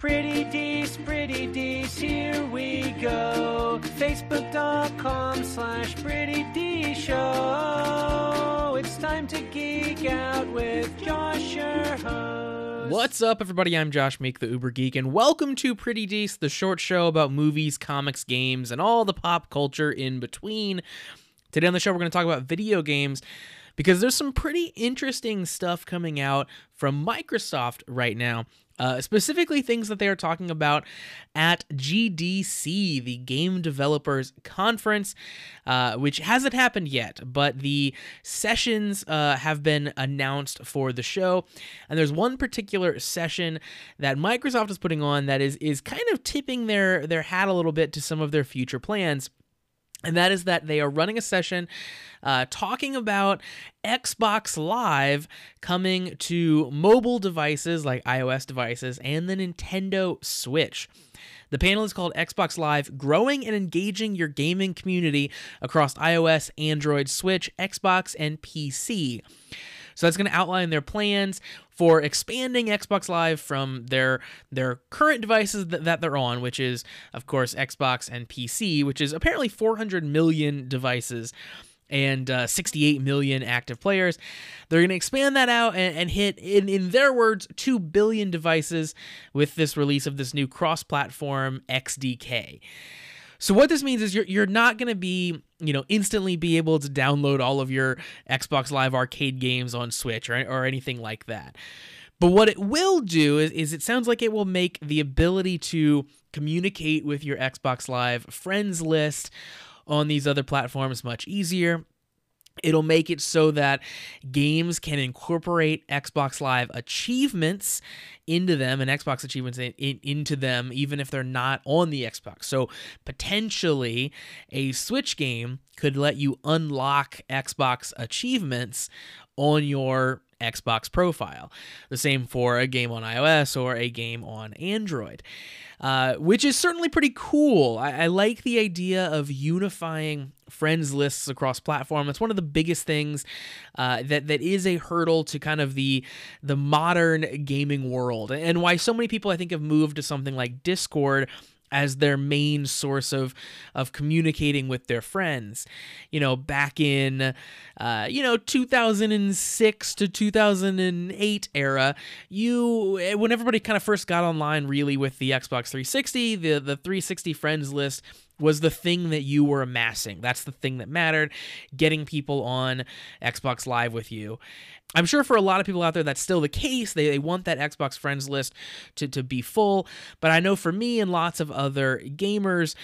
Pretty Dece, Pretty Dece, here we go. Facebook.com slash Pretty D Show. It's time to geek out with Josh, your host. What's up, everybody? I'm Josh Meek, the Uber Geek, and welcome to Pretty Dece, the short show about movies, comics, games, and all the pop culture in between. Today on the show, we're going to talk about video games because there's some pretty interesting stuff coming out from Microsoft right now. Uh, specifically, things that they are talking about at GDC, the Game Developers Conference, uh, which hasn't happened yet, but the sessions uh, have been announced for the show. And there's one particular session that Microsoft is putting on that is is kind of tipping their their hat a little bit to some of their future plans and that is that they are running a session uh, talking about Xbox Live coming to mobile devices like iOS devices and the Nintendo Switch. The panel is called Xbox Live Growing and Engaging Your Gaming Community Across iOS, Android, Switch, Xbox, and PC. So that's going to outline their plans for expanding Xbox Live from their their current devices that, that they're on, which is of course Xbox and PC, which is apparently 400 million devices and uh, 68 million active players. They're going to expand that out and, and, hit, in, in their words, 2 billion devices with this release of this new cross platform XDK. So what this means is you're you're not going to be, you know, instantly be able to download all of your Xbox Live arcade games on Switch or, or anything like that. But what it will do is, is it sounds like it will make the ability to communicate with your Xbox Live friends list on these other platforms much easier. It'll make it so that games can incorporate Xbox Live achievements into them and Xbox achievements in, in, into them, even if they're not on the Xbox. So potentially, a Switch game could let you unlock Xbox achievements on your Xbox profile. The same for a game on iOS or a game on Android, uh, which is certainly pretty cool. I, I like the idea of unifying friends lists across platform. It's one of the biggest things uh, that that is a hurdle to kind of the the modern gaming world, and why so many people I think have moved to something like Discord as their main source of of communicating with their friends. You know, back in uh, you know 2006 to 2008 era, you when everybody kind of first got online, really with the Xbox 360, the the 360 friends list was the thing that you were amassing. That's the thing that mattered, getting people on Xbox Live with you. I'm sure for a lot of people out there that's still the case. They, they want that Xbox friends list to, to be full. But I know for me and lots of other gamers,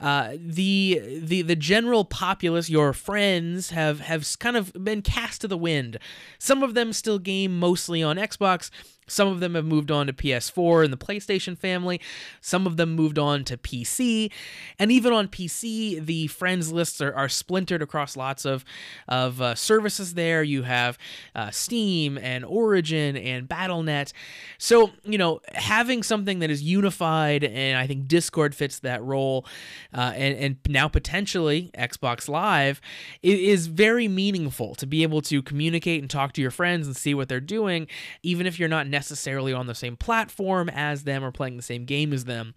uh, the the the general populace, your friends, have have kind of been cast to the wind. Some of them still game mostly on Xbox some of them have moved on to PS4 and the PlayStation family. Some of them moved on to PC. And even on PC, the friends lists are, are splintered across lots of, of uh, services there. You have uh, Steam and Origin and Battle.net. So, you know, having something that is unified, and I think Discord fits that role, uh, and, and now potentially Xbox Live, is very meaningful to be able to communicate and talk to your friends and see what they're doing, even if you're not necessarily on the same platform as them or playing the same game as them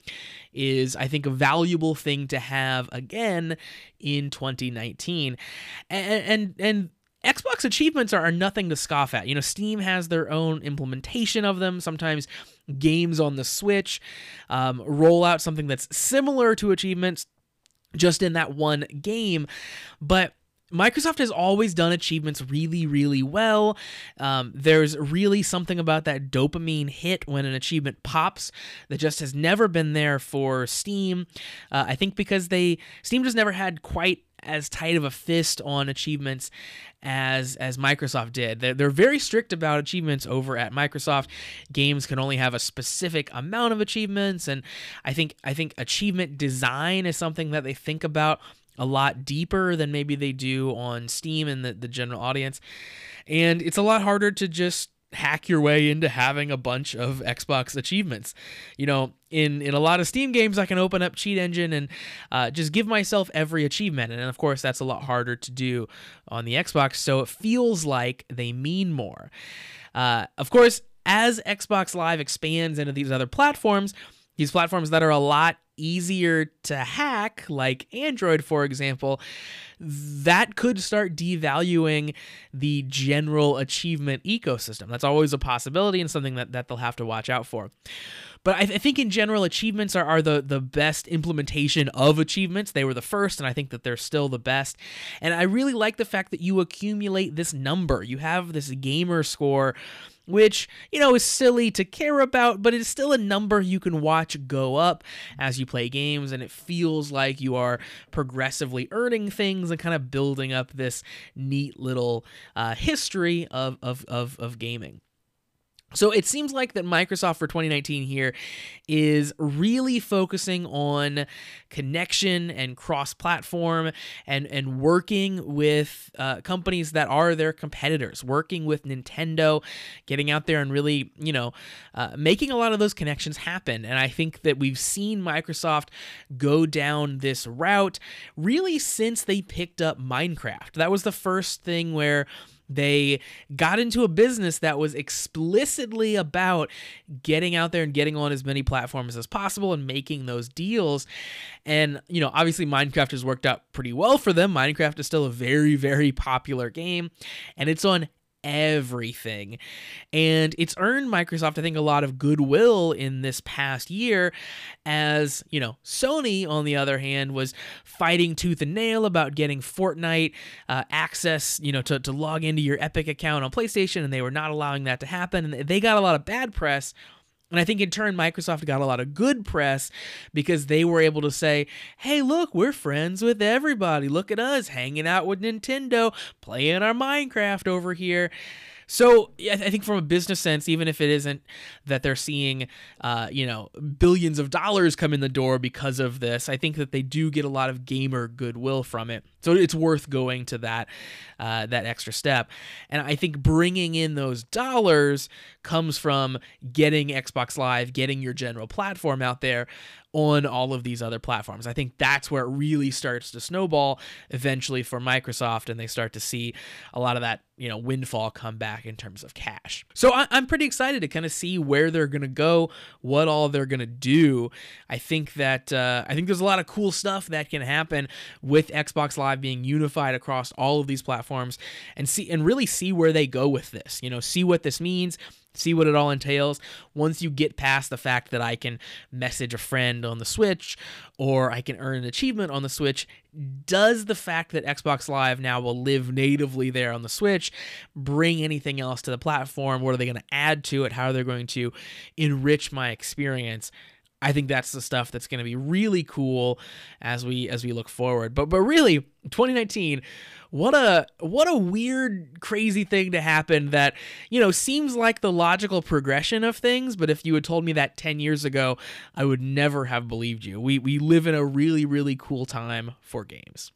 is I think a valuable thing to have again in 2019 and and, and Xbox achievements are, nothing to scoff at. You know, Steam has their own implementation of them. Sometimes games on the Switch um, roll out something that's similar to achievements just in that one game. But Microsoft has always done achievements really, really well. Um, there's really something about that dopamine hit when an achievement pops that just has never been there for Steam. Uh, I think because they Steam just never had quite as tight of a fist on achievements as as Microsoft did. They're, they're very strict about achievements over at Microsoft. Games can only have a specific amount of achievements, and I think I think achievement design is something that they think about a lot deeper than maybe they do on Steam and the, the general audience. And it's a lot harder to just hack your way into having a bunch of Xbox achievements. You know, in in a lot of Steam games, I can open up Cheat Engine and uh, just give myself every achievement, and of course, that's a lot harder to do on the Xbox. So it feels like they mean more. Uh, of course, as Xbox Live expands into these other platforms, these platforms that are a lot easier to hack, like Android, for example, that could start devaluing the general achievement ecosystem. That's always a possibility and something that, that they'll have to watch out for. But I, th- I, think in general, achievements are, are the, the best implementation of achievements. They were the first, and I think that they're still the best. And I really like the fact that you accumulate this number. You have this gamer score which, you know, is silly to care about, but it's still a number you can watch go up as you play games, and it feels like you are progressively earning things and kind of building up this neat little uh, history of, of, of, of gaming. So it seems like that Microsoft for 2019 here is really focusing on connection and cross-platform and and working with uh, companies that are their competitors, working with Nintendo, getting out there and really you know uh, making a lot of those connections happen. And I think that we've seen Microsoft go down this route really since they picked up Minecraft. That was the first thing where they got into a business that was explicitly about getting out there and getting on as many platforms as possible and making those deals. And, you know, obviously Minecraft has worked out pretty well for them. Minecraft is still a very, very popular game, and it's on everything. And it's earned Microsoft, I think, a lot of goodwill in this past year, as, you know, Sony, on the other hand, was fighting tooth and nail about getting Fortnite uh, access, you know, to, to log into your Epic account on PlayStation, and they were not allowing that to happen. And they got a lot of bad press and I think in turn, Microsoft got a lot of good press because they were able to say, hey, look, we're friends with everybody. Look at us hanging out with Nintendo, playing our Minecraft over here. So I think from a business sense, even if it isn't that they're seeing, uh, you know, billions of dollars come in the door because of this, I think that they do get a lot of gamer goodwill from it. So it's worth going to that uh, that extra step. And I think bringing in those dollars comes from getting Xbox Live, getting your general platform out there on all of these other platforms. I think that's where it really starts to snowball eventually for Microsoft, and they start to see a lot of that you know windfall come back in terms of cash. So I, am pretty excited to kind of see where they're gonna go, what all they're gonna do. I think that uh, I think there's a lot of cool stuff that can happen with Xbox Live being unified across all of these platforms, and see and really see where they go with this. You know, see what this means see what it all entails. Once you get past the fact that I can message a friend on the Switch or I can earn an achievement on the Switch, does the fact that Xbox Live now will live natively there on the Switch bring anything else to the platform? What are they going to add to it? How are they going to enrich my experience? I think that's the stuff that's going to be really cool as we as we look forward. But but really 2019 what a what a weird crazy thing to happen that you know seems like the logical progression of things but if you had told me that 10 years ago I would never have believed you we we live in a really really cool time for games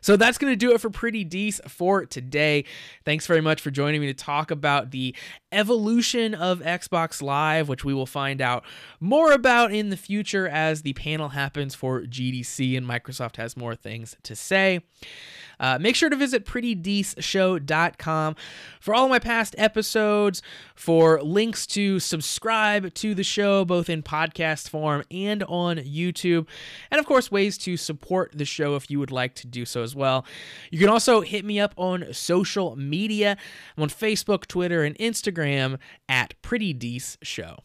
so that's going to do it for Pretty Dece for today. Thanks very much for joining me to talk about the evolution of Xbox Live, which we will find out more about in the future as the panel happens for GDC and Microsoft has more things to say. Uh, make sure to visit prettydeceshow.com for all of my past episodes, for links to subscribe to the show, both in podcast form and on YouTube, and of course, ways to support the show if you would like to do so as well. You can also hit me up on social media. I'm on Facebook, Twitter, and Instagram at Pretty Dece Show.